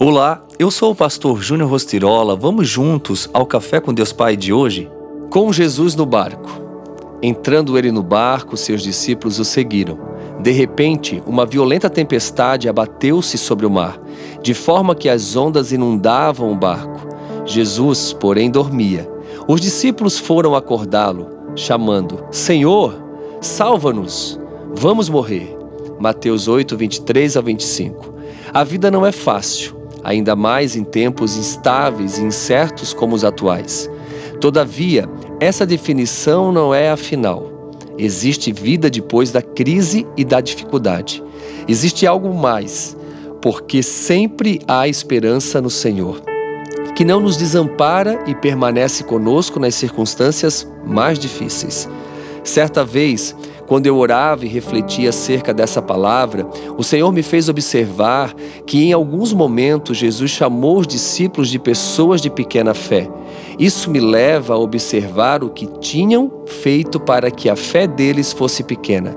Olá, eu sou o pastor Júnior Rostirola. Vamos juntos ao Café com Deus Pai de hoje? Com Jesus no barco. Entrando ele no barco, seus discípulos o seguiram. De repente, uma violenta tempestade abateu-se sobre o mar, de forma que as ondas inundavam o barco. Jesus, porém, dormia. Os discípulos foram acordá-lo, chamando: Senhor, salva-nos, vamos morrer. Mateus 8, 23 a 25. A vida não é fácil ainda mais em tempos instáveis e incertos como os atuais. Todavia, essa definição não é a final. Existe vida depois da crise e da dificuldade. Existe algo mais, porque sempre há esperança no Senhor, que não nos desampara e permanece conosco nas circunstâncias mais difíceis. Certa vez, quando eu orava e refletia acerca dessa palavra, o Senhor me fez observar que em alguns momentos Jesus chamou os discípulos de pessoas de pequena fé. Isso me leva a observar o que tinham feito para que a fé deles fosse pequena.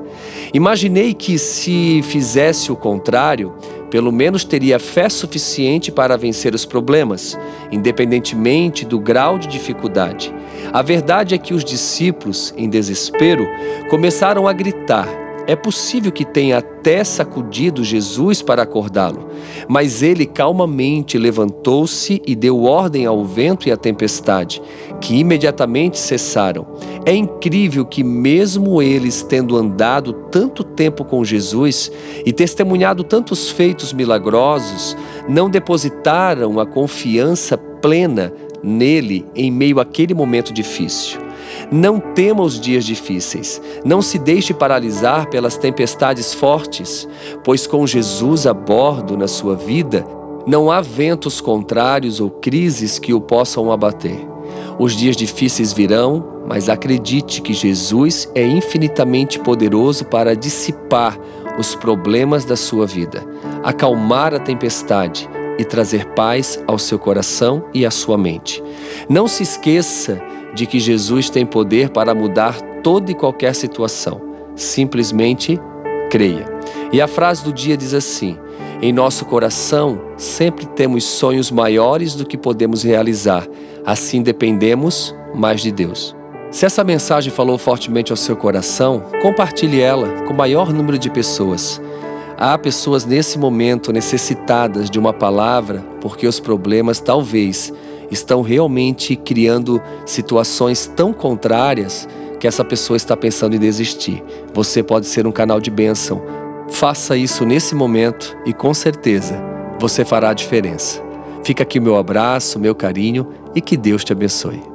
Imaginei que, se fizesse o contrário, pelo menos teria fé suficiente para vencer os problemas, independentemente do grau de dificuldade. A verdade é que os discípulos, em desespero, começaram a gritar. É possível que tenha até sacudido Jesus para acordá-lo, mas ele calmamente levantou-se e deu ordem ao vento e à tempestade, que imediatamente cessaram. É incrível que, mesmo eles tendo andado tanto tempo com Jesus e testemunhado tantos feitos milagrosos, não depositaram a confiança plena nele em meio àquele momento difícil. Não tema os dias difíceis, não se deixe paralisar pelas tempestades fortes, pois com Jesus a bordo na sua vida, não há ventos contrários ou crises que o possam abater. Os dias difíceis virão, mas acredite que Jesus é infinitamente poderoso para dissipar os problemas da sua vida, acalmar a tempestade e trazer paz ao seu coração e à sua mente. Não se esqueça de que Jesus tem poder para mudar toda e qualquer situação. Simplesmente creia. E a frase do dia diz assim: Em nosso coração sempre temos sonhos maiores do que podemos realizar, assim dependemos mais de Deus. Se essa mensagem falou fortemente ao seu coração, compartilhe ela com o maior número de pessoas. Há pessoas nesse momento necessitadas de uma palavra porque os problemas talvez estão realmente criando situações tão contrárias que essa pessoa está pensando em desistir. Você pode ser um canal de bênção. Faça isso nesse momento e com certeza você fará a diferença. Fica aqui o meu abraço, meu carinho e que Deus te abençoe.